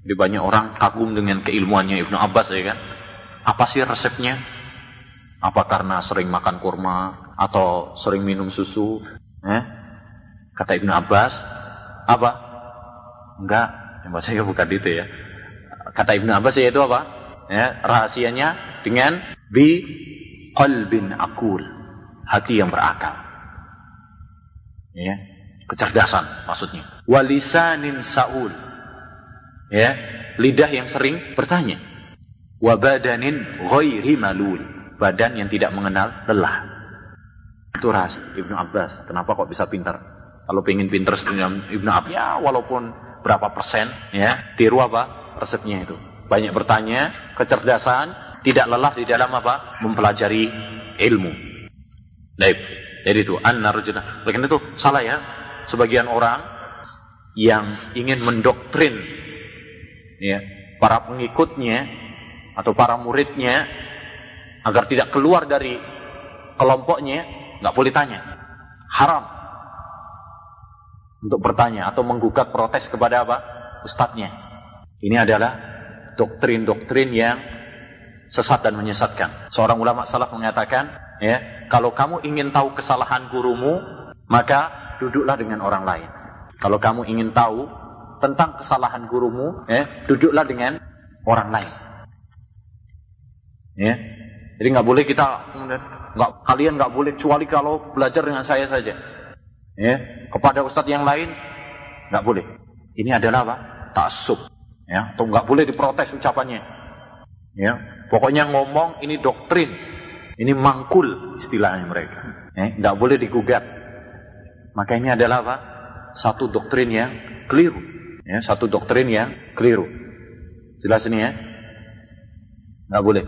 Di banyak orang kagum dengan keilmuannya Ibnu Abbas ya kan. Apa sih resepnya? Apa karena sering makan kurma atau sering minum susu? Eh? Kata Ibnu Abbas, apa? Enggak, yang bahasanya bukan itu ya. Kata Ibnu Abbas yaitu apa? Ya, rahasianya dengan bi qalbin akul, hati yang berakal. Ya, kecerdasan maksudnya. Walisanin saul. Ya, lidah yang sering bertanya. Wabadanin ghairi malul, badan yang tidak mengenal lelah. Itu rahasia Ibnu Abbas. Kenapa kok bisa pintar? Kalau pengen pintar Ibnu Abbas, ya walaupun berapa persen, ya, tiru apa? Resepnya itu. Banyak bertanya, kecerdasan, tidak lelah di dalam apa? Mempelajari ilmu. Baik. Jadi itu, anna rajulana. Oleh itu, salah ya. Sebagian orang yang ingin mendoktrin ya, para pengikutnya atau para muridnya agar tidak keluar dari kelompoknya, nggak boleh tanya. Haram untuk bertanya atau menggugat protes kepada apa? Ustadznya. Ini adalah doktrin-doktrin yang sesat dan menyesatkan. Seorang ulama salaf mengatakan, ya, kalau kamu ingin tahu kesalahan gurumu, maka duduklah dengan orang lain. Kalau kamu ingin tahu tentang kesalahan gurumu, ya, duduklah dengan orang lain. Ya. Jadi nggak boleh kita nggak kalian nggak boleh kecuali kalau belajar dengan saya saja. Ya, kepada ustadz yang lain nggak boleh. Ini adalah apa? Taksub. Ya, atau nggak boleh diprotes ucapannya. Ya, pokoknya ngomong ini doktrin, ini mangkul istilahnya mereka. Nggak boleh digugat. Maka ini adalah apa? Satu doktrin yang keliru. Ya, satu doktrin yang keliru. Jelas ini ya? Nggak boleh.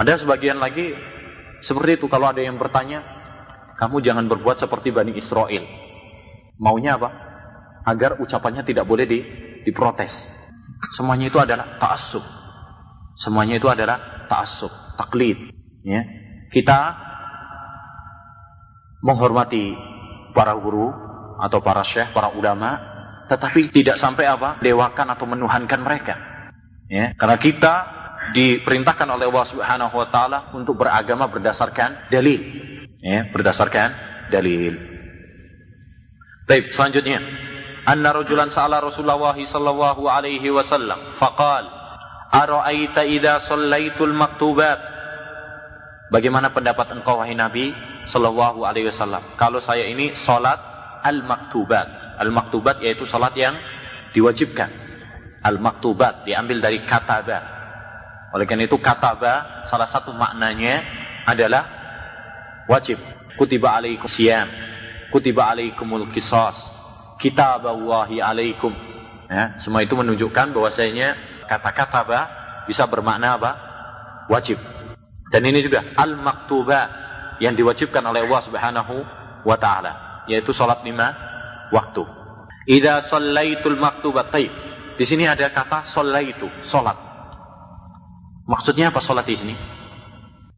Ada sebagian lagi seperti itu kalau ada yang bertanya, kamu jangan berbuat seperti Bani Israel. Maunya apa? Agar ucapannya tidak boleh di, diprotes. Semuanya itu adalah ta'assub. Semuanya itu adalah ta'assub, taklid. Ya. Kita menghormati para guru atau para syekh, para ulama, tetapi tidak sampai apa? Dewakan atau menuhankan mereka. Ya. Karena kita diperintahkan oleh Allah Subhanahu wa taala untuk beragama berdasarkan dalil. Ya, berdasarkan dalil. Baik, selanjutnya. Anna rajulan sa'ala Rasulullah sallallahu alaihi wasallam faqal ara'aita idza shallaitul maktubat Bagaimana pendapat engkau wahai Nabi sallallahu alaihi wasallam kalau saya ini salat al-maktubat. Al-maktubat yaitu salat yang diwajibkan. Al-maktubat diambil dari kataba oleh karena itu kataba salah satu maknanya adalah wajib. Kutiba alaikum siyam. Kutiba alaikumul qisas. Kitaballahi alaikum. Ya, semua itu menunjukkan bahwasanya kata kataba bisa bermakna apa? Wajib. Dan ini juga al-maktuba yang diwajibkan oleh Allah Subhanahu wa taala, yaitu salat lima waktu. Idza shallaitul maktubat. Di sini ada kata shallaitu, salat. Maksudnya apa sholat di sini?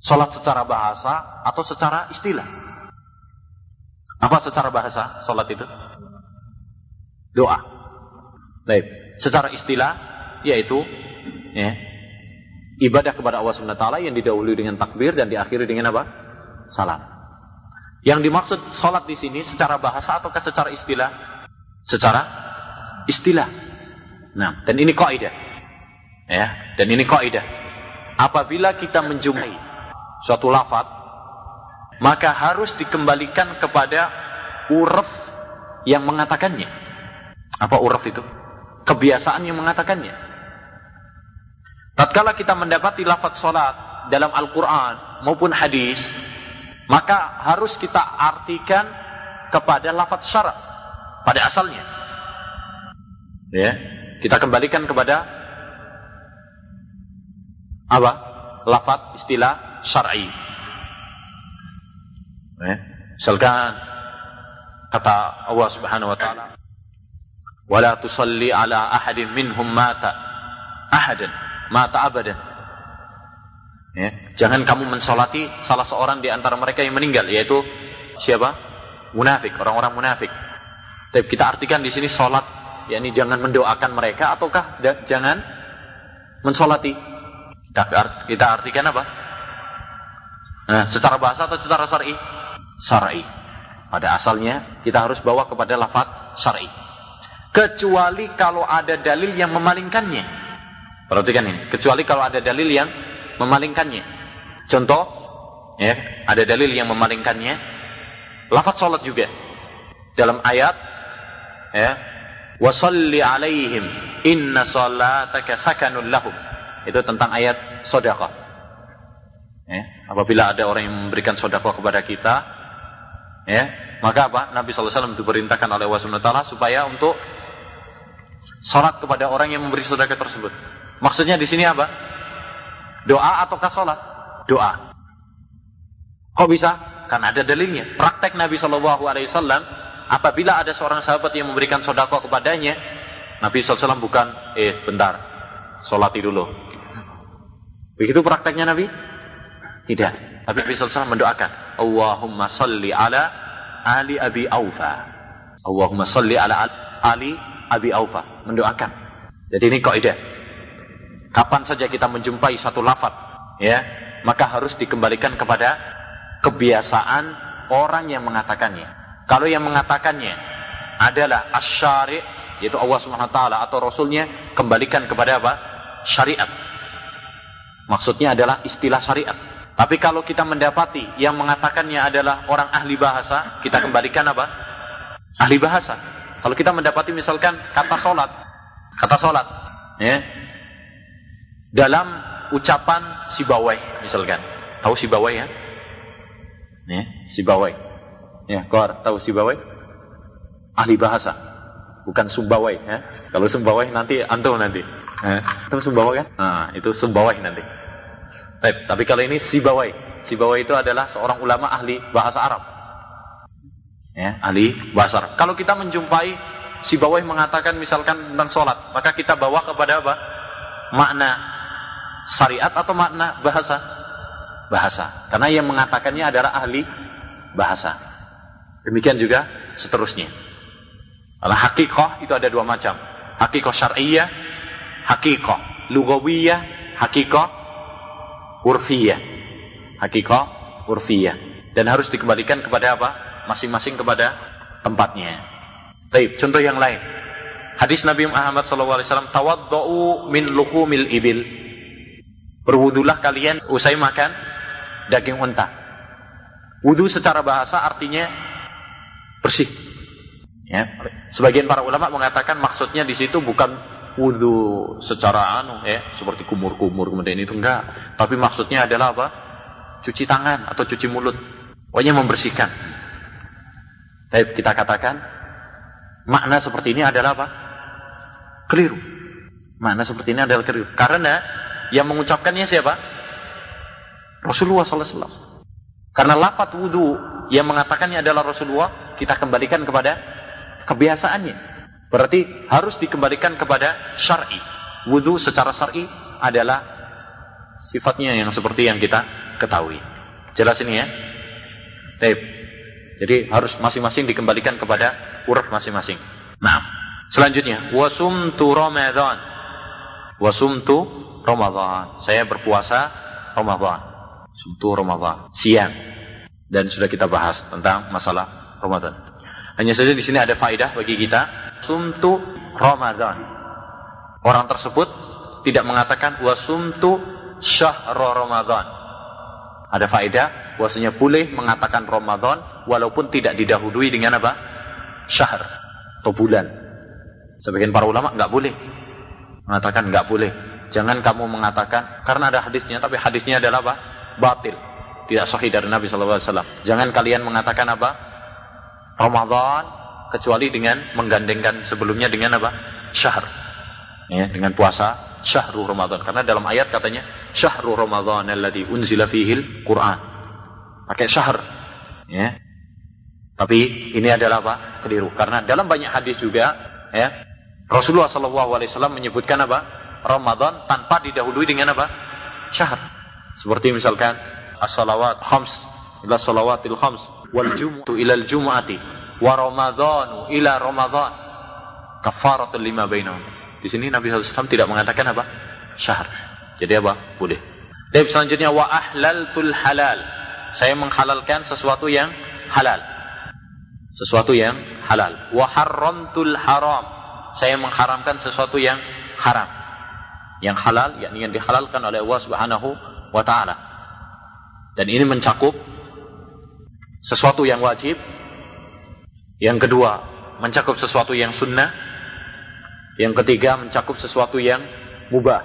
Sholat secara bahasa atau secara istilah? Apa secara bahasa sholat itu? Doa. Baik. Secara istilah yaitu ya, ibadah kepada Allah Subhanahu Taala yang didahului dengan takbir dan diakhiri dengan apa? Salam. Yang dimaksud sholat di sini secara bahasa ataukah secara istilah? Secara istilah. Nah, dan ini kaidah. Ya, dan ini kaidah apabila kita menjumpai suatu lafaz maka harus dikembalikan kepada uruf yang mengatakannya. Apa uruf itu? Kebiasaan yang mengatakannya. Tatkala kita mendapati lafaz salat dalam Al-Qur'an maupun hadis, maka harus kita artikan kepada lafaz syarat pada asalnya. Ya, kita kembalikan kepada apa? Lafaz istilah syar'i. Ya, misalkan kata Allah Subhanahu wa taala, "Wala tusalli ala ahadin minhum mata ahadan mata abadan." Ya, jangan kamu mensolati salah seorang di antara mereka yang meninggal, yaitu siapa? Munafik, orang-orang munafik. Tapi kita artikan di sini solat, yakni jangan mendoakan mereka, ataukah jangan mensolati? Kita, kita artikan apa? Nah, secara bahasa atau secara syar'i? Syar'i. Pada asalnya kita harus bawa kepada lafaz syar'i. Kecuali kalau ada dalil yang memalingkannya. Perhatikan ini. Kecuali kalau ada dalil yang memalingkannya. Contoh, ya, ada dalil yang memalingkannya. Lafaz salat juga. Dalam ayat ya, wasalli alaihim inna salataka sakanun lahum. Itu tentang ayat sedekah. Ya, apabila ada orang yang memberikan sedekah kepada kita, ya, maka apa? Nabi SAW diperintahkan oleh Allah SWT supaya untuk sholat kepada orang yang memberi sedekah tersebut. Maksudnya di sini apa? Doa ataukah sholat? Doa. Kok bisa? Karena ada dalilnya. Praktek Nabi Shallallahu Alaihi Wasallam, apabila ada seorang sahabat yang memberikan sodako kepadanya, Nabi SAW bukan, eh bentar, sholati dulu. Begitu prakteknya Nabi? Tidak. Tapi Nabi SAW mendoakan, Allahumma salli ala Ali Abi Aufa. Allahumma salli ala Ali Abi Aufa. Mendoakan. Jadi ini kaidah. Kapan saja kita menjumpai satu lafaz, ya, maka harus dikembalikan kepada kebiasaan orang yang mengatakannya. Kalau yang mengatakannya adalah asyari, yaitu Allah Subhanahu wa taala atau rasulnya, kembalikan kepada apa? Syariat. Maksudnya adalah istilah syariat. Tapi kalau kita mendapati yang mengatakannya adalah orang ahli bahasa, kita kembalikan apa? Ahli bahasa. Kalau kita mendapati misalkan kata solat, kata solat, ya, dalam ucapan Sibawai misalkan. Tahu Sibawai ya? Ya, Sibawai. Ya, kau tahu Sibawai? Ahli bahasa. Bukan Sumbawai ya. Kalau Sumbawai nanti antum nanti. Ya, tahu Sumbawai kan? Nah, itu Sumbawai nanti. Baik, tapi kalau ini Sibawai. Sibawai itu adalah seorang ulama ahli bahasa Arab. Ya, ahli bahasa Arab. Kalau kita menjumpai Sibawai mengatakan misalkan tentang sholat, maka kita bawa kepada apa? Makna syariat atau makna bahasa? Bahasa. Karena yang mengatakannya adalah ahli bahasa. Demikian juga seterusnya. Kalau hakikoh itu ada dua macam. Hakikoh syar'iyah, hakikoh lugawiyah, hakikoh urfiyah. Hakikoh urfiyah. Dan harus dikembalikan kepada apa? Masing-masing kepada tempatnya. Baik, contoh yang lain. Hadis Nabi Muhammad SAW, tawaddu'u min luhumil ibil. Berwudulah kalian usai makan daging unta. Wudu secara bahasa artinya bersih. Ya. Sebagian para ulama mengatakan maksudnya di situ bukan wudu secara anu ya, seperti kumur-kumur kemudian itu enggak, tapi maksudnya adalah apa? Cuci tangan atau cuci mulut. Pokoknya membersihkan. Tapi kita katakan makna seperti ini adalah apa? Keliru. Makna seperti ini adalah keliru. Karena yang mengucapkannya siapa? Rasulullah SAW. Karena lafat wudhu yang mengatakannya adalah Rasulullah, kita kembalikan kepada kebiasaannya. Berarti harus dikembalikan kepada syar'i. Wudhu secara syar'i adalah sifatnya yang seperti yang kita ketahui. Jelas ini ya? Baik. Jadi harus masing-masing dikembalikan kepada uruf masing-masing. Nah, selanjutnya wasumtu Ramadan. Wasumtu Ramadan. Saya berpuasa Ramadan. Sumtu Ramadan. Siang. Dan sudah kita bahas tentang masalah Ramadan. Hanya saja di sini ada faedah bagi kita. Sumtu Ramadan. Orang tersebut tidak mengatakan wasumtu syahra Ramadan. Ada faedah bahwasanya boleh mengatakan Ramadan walaupun tidak didahului dengan apa? Syahr atau bulan. Sebagian para ulama nggak boleh mengatakan nggak boleh Jangan kamu mengatakan karena ada hadisnya, tapi hadisnya adalah apa? Batil. Tidak sahih dari Nabi SAW. Jangan kalian mengatakan apa? Ramadan kecuali dengan menggandengkan sebelumnya dengan apa? Syahr. Ya, dengan puasa syahrul Ramadan. Karena dalam ayat katanya syahrul Ramadan alladhi unzila fihil Quran. Pakai syahr. Ya. Tapi ini adalah apa? Keliru. Karena dalam banyak hadis juga ya, Rasulullah SAW menyebutkan apa? Ramadan tanpa didahului dengan apa? Syahr. Seperti misalkan as-salawat khams ila salawatil khams wal jumu'atu ila al jumu'ati wa ramadhanu ila ramadhan kafaratul lima bainahum. Di sini Nabi SAW tidak mengatakan apa? Syahr. Jadi apa? Boleh. Dan selanjutnya wa ahlaltul halal. Saya menghalalkan sesuatu yang halal. Sesuatu yang halal. Wa haram. Saya mengharamkan sesuatu yang haram. Yang halal, yakni yang dihalalkan oleh Allah Subhanahu wa taala. Dan ini mencakup sesuatu yang wajib. Yang kedua, mencakup sesuatu yang sunnah. Yang ketiga, mencakup sesuatu yang mubah.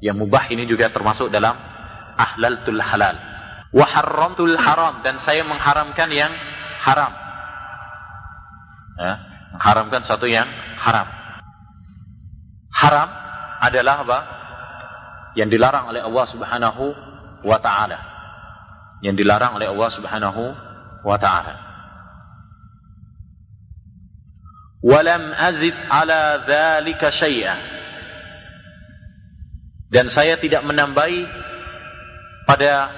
Yang mubah ini juga termasuk dalam ahlaltul halal. Wa haram dan saya mengharamkan yang haram. Ya, mengharamkan satu yang haram. Haram adalah apa? Yang dilarang oleh Allah Subhanahu wa taala. Yang dilarang oleh Allah Subhanahu wa taala. Walam azid ala dzalika syai'a. Dan saya tidak menambahi pada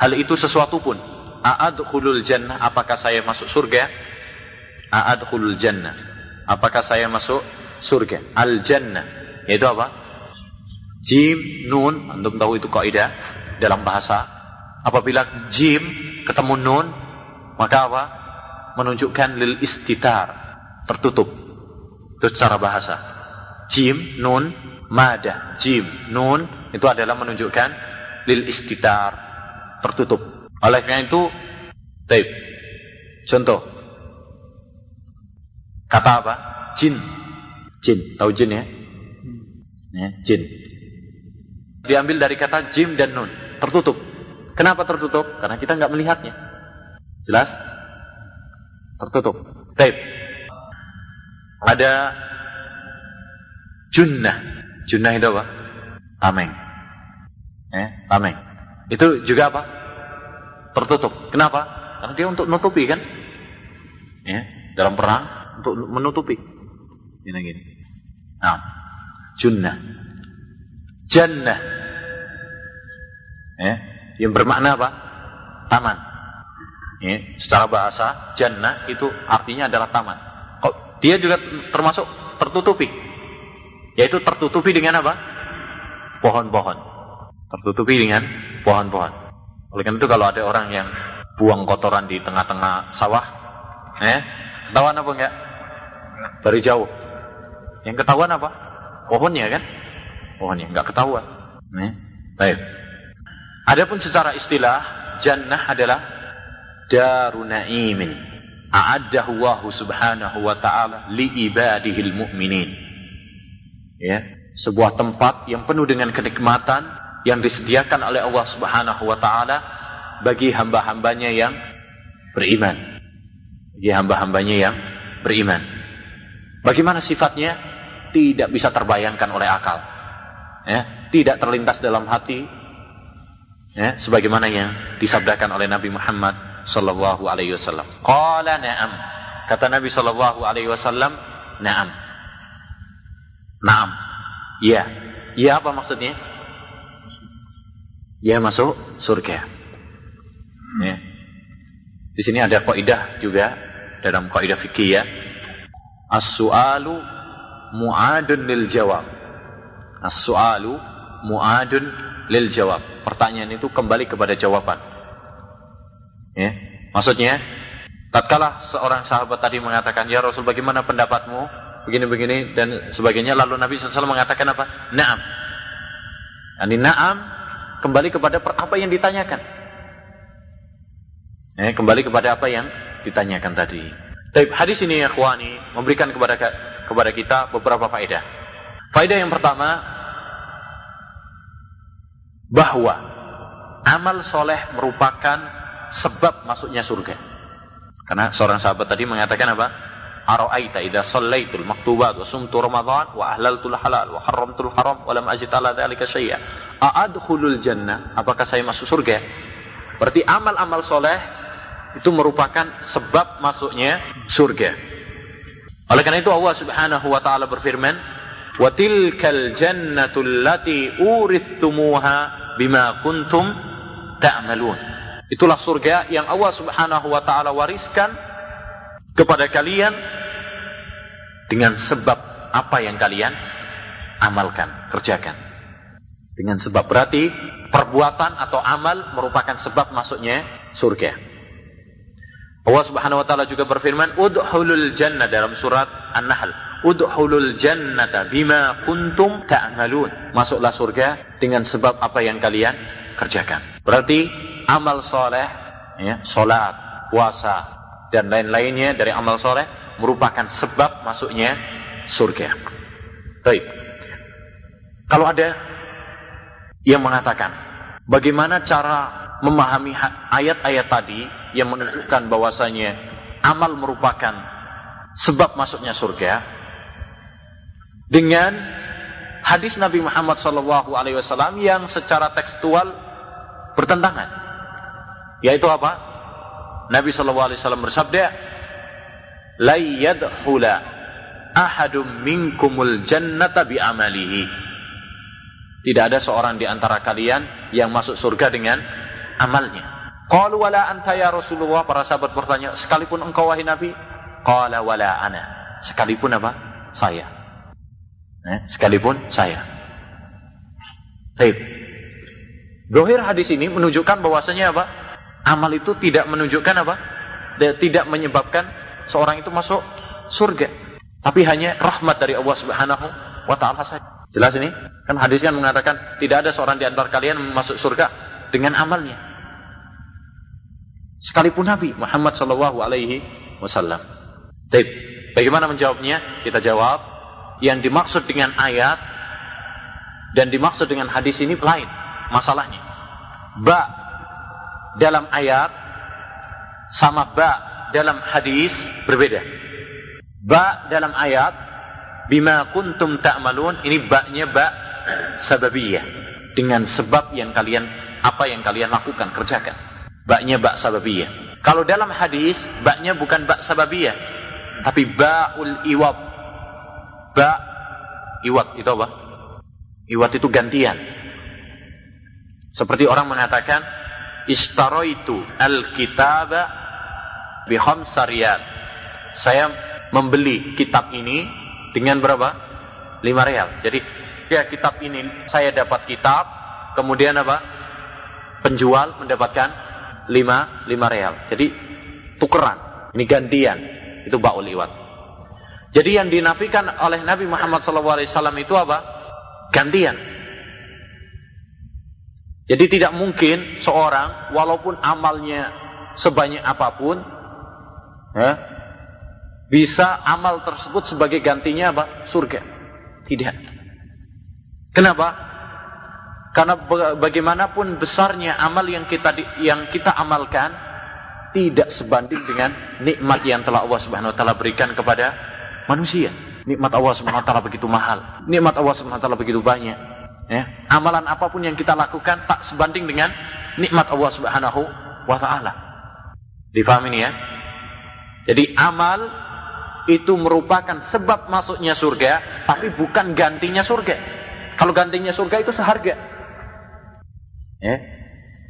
hal itu sesuatu pun. A'adkhulul jannah, apakah saya masuk surga? A'adkhulul jannah. Apakah saya masuk surga? Al jannah. Yaitu apa? Jim, nun, antum tahu itu kaidah dalam bahasa. Apabila jim ketemu nun, maka apa? Menunjukkan lil istitar, tertutup. Itu secara bahasa. Jim, nun, mada, jim, nun, itu adalah menunjukkan lil istitar, tertutup. Oleh karena itu, tape. Contoh. Kata apa? Jin. Jin. Tahu jin ya? Ya, jin. Diambil dari kata jim dan nun. Tertutup. Kenapa tertutup? Karena kita nggak melihatnya. Jelas? Tertutup. Tape. Ada junnah. Junnah itu apa? Tameng. Eh, tameng. Itu juga apa? Tertutup. Kenapa? Karena dia untuk menutupi kan? Ya, dalam perang untuk menutupi. Gini gini. Nah, junnah. Jannah. Ya, yang bermakna apa? Taman. Ya, secara bahasa jannah itu artinya adalah taman. Kok dia juga termasuk tertutupi? Yaitu tertutupi dengan apa? Pohon-pohon. Tertutupi dengan pohon-pohon. Oleh karena itu kalau ada orang yang buang kotoran di tengah-tengah sawah, eh, ketahuan apa enggak? Dari jauh. Yang ketahuan apa? Pohonnya kan? Pohonnya enggak ketahuan. Eh, baik. Adapun secara istilah, jannah adalah daruna'imin. A'addahu subhanahu wa ta'ala li ibadihil mu'minin. Ya, sebuah tempat yang penuh dengan kenikmatan yang disediakan oleh Allah Subhanahu wa taala bagi hamba-hambanya yang beriman. Bagi hamba-hambanya yang beriman. Bagaimana sifatnya? Tidak bisa terbayangkan oleh akal. Ya, tidak terlintas dalam hati ya, sebagaimana yang disabdakan oleh Nabi Muhammad sallallahu alaihi wasallam. Qala na'am. Kata Nabi sallallahu alaihi wasallam, na'am. Naam. Iya. Iya apa maksudnya? Ya masuk surga. Ya. Di sini ada kaidah juga dalam kaidah fikih ya. As-su'alu mu'adun lil jawab. As-su'alu mu'adun lil jawab. Pertanyaan itu kembali kepada jawaban. Ya. Maksudnya, tatkala seorang sahabat tadi mengatakan, "Ya Rasul, bagaimana pendapatmu?" begini-begini dan sebagainya. Lalu Nabi SAW mengatakan apa? Naam. Yani naam kembali kepada apa yang ditanyakan. Eh, kembali kepada apa yang ditanyakan tadi. Tapi hadis ini ya khwani memberikan kepada kepada kita beberapa faedah. Faedah yang pertama bahwa amal soleh merupakan sebab masuknya surga. Karena seorang sahabat tadi mengatakan apa? Ara'aita idza shallaitul maktubat wa sumtu ramadan wa ahlaltul halal wa haramtul haram wa lam ajid ala dzalika syai'a. A'adkhulul jannah? Apakah saya masuk surga? Berarti amal-amal soleh itu merupakan sebab masuknya surga. Oleh karena itu Allah Subhanahu wa taala berfirman, "Wa tilkal jannatul lati urithumuha bima kuntum ta'malun." Itulah surga yang Allah Subhanahu wa taala wariskan kepada kalian dengan sebab apa yang kalian amalkan, kerjakan. Dengan sebab berarti perbuatan atau amal merupakan sebab masuknya surga. Allah Subhanahu wa taala juga berfirman, "Udkhulul jannah" dalam surat An-Nahl. "Udkhulul jannata bima kuntum ta'malun." Masuklah surga dengan sebab apa yang kalian kerjakan. Berarti amal soleh, ya, salat, puasa, dan lain-lainnya dari amal soleh merupakan sebab masuknya surga. Baik. Kalau ada yang mengatakan bagaimana cara memahami ayat-ayat tadi yang menunjukkan bahwasanya amal merupakan sebab masuknya surga. Dengan hadis Nabi Muhammad SAW yang secara tekstual bertentangan. Yaitu apa? Nabi SAW bersabda la yadkhula ahadum minkumul jannata bi amalihi tidak ada seorang di antara kalian yang masuk surga dengan amalnya. Qalu wala anta ya Rasulullah, para sahabat bertanya, sekalipun engkau wahai Nabi? Qala wala ana. Sekalipun apa? Saya. Eh, sekalipun saya. Baik. Dohir hadis ini menunjukkan bahwasanya apa? Amal itu tidak menunjukkan apa? Tidak menyebabkan seorang itu masuk surga. Tapi hanya rahmat dari Allah Subhanahu wa taala saja. Jelas ini? Kan hadis kan mengatakan tidak ada seorang di antara kalian masuk surga dengan amalnya. Sekalipun Nabi Muhammad Shallallahu Alaihi Wasallam. Baik, bagaimana menjawabnya? Kita jawab. Yang dimaksud dengan ayat dan dimaksud dengan hadis ini lain masalahnya. Ba dalam ayat sama ba dalam hadis berbeda. Ba dalam ayat bima kuntum ta'malun ini baknya bak sababiyah dengan sebab yang kalian apa yang kalian lakukan kerjakan baknya bak sababiyah kalau dalam hadis baknya bukan bak sababiyah tapi ba'ul iwab ba iwab itu apa iwab itu gantian seperti orang mengatakan istaraitu al-kitaba bi khamsariyat saya membeli kitab ini dengan berapa? 5 real. Jadi ya kitab ini saya dapat kitab, kemudian apa? Penjual mendapatkan 5 5 real. Jadi tukeran. Ini gantian. Itu baul iwat. Jadi yang dinafikan oleh Nabi Muhammad SAW itu apa? Gantian. Jadi tidak mungkin seorang walaupun amalnya sebanyak apa pun, ya, bisa amal tersebut sebagai gantinya apa? Surga. Tidak. Kenapa? Karena bagaimanapun besarnya amal yang kita yang kita amalkan tidak sebanding dengan nikmat yang telah Allah Subhanahu wa taala berikan kepada manusia. Nikmat Allah Subhanahu wa taala begitu mahal. Nikmat Allah Subhanahu wa taala begitu banyak. Ya. Amalan apa pun yang kita lakukan tak sebanding dengan nikmat Allah Subhanahu wa taala. Difahami ini ya? Jadi amal itu merupakan sebab masuknya surga, tapi bukan gantinya surga. Kalau gantinya surga itu seharga. Ya.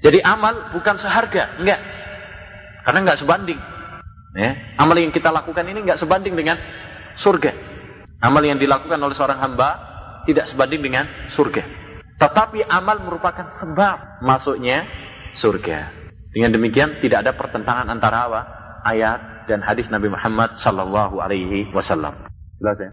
Jadi amal bukan seharga, enggak. Karena enggak sebanding. Ya. Amal yang kita lakukan ini enggak sebanding dengan surga. Amal yang dilakukan oleh seorang hamba tidak sebanding dengan surga. Tetapi amal merupakan sebab masuknya surga. Dengan demikian tidak ada pertentangan antara apa? Ayat dan hadis Nabi Muhammad sallallahu alaihi wasallam. Jelas ya?